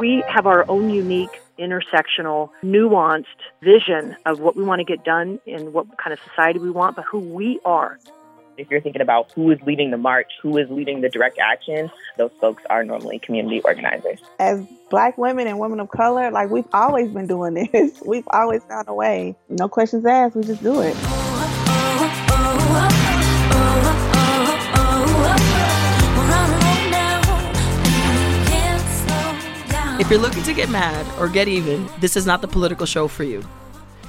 We have our own unique, intersectional, nuanced vision of what we want to get done and what kind of society we want, but who we are. If you're thinking about who is leading the march, who is leading the direct action, those folks are normally community organizers. As black women and women of color, like we've always been doing this. We've always found a way. No questions asked, we just do it. If you're looking to get mad or get even, this is not the political show for you.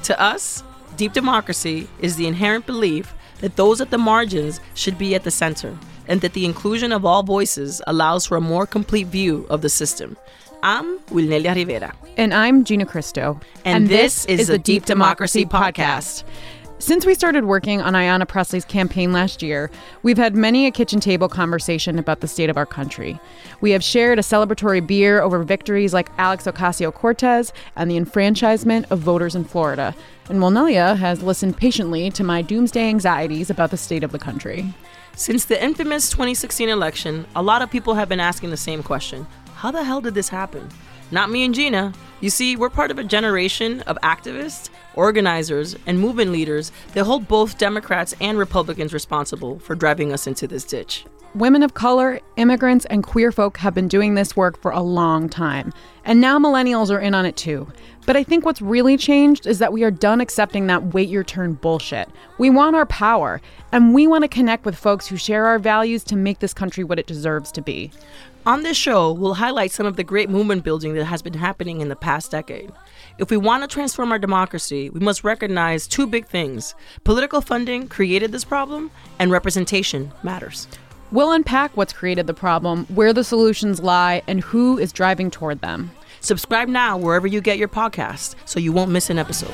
To us, deep democracy is the inherent belief that those at the margins should be at the center, and that the inclusion of all voices allows for a more complete view of the system. I'm Wilnelia Rivera. And I'm Gina Cristo. And, and this, this, is the Deep Democracy, Democracy Podcast. Since we started working on Ayanna Pressley's campaign last year, we've had many a kitchen table conversation about the state of our country. We have shared a celebratory beer over victories like Alex Ocasio Cortez and the enfranchisement of voters in Florida. And Wilnelia has listened patiently to my doomsday anxieties about the state of the country. Since the infamous 2016 election, a lot of people have been asking the same question How the hell did this happen? Not me and Gina. You see, we're part of a generation of activists, organizers, and movement leaders that hold both Democrats and Republicans responsible for driving us into this ditch. Women of color, immigrants, and queer folk have been doing this work for a long time. And now millennials are in on it too. But I think what's really changed is that we are done accepting that wait your turn bullshit. We want our power, and we want to connect with folks who share our values to make this country what it deserves to be. On this show, we'll highlight some of the great movement building that has been happening in the past decade. If we want to transform our democracy, we must recognize two big things political funding created this problem, and representation matters. We'll unpack what's created the problem, where the solutions lie, and who is driving toward them. Subscribe now wherever you get your podcast so you won't miss an episode.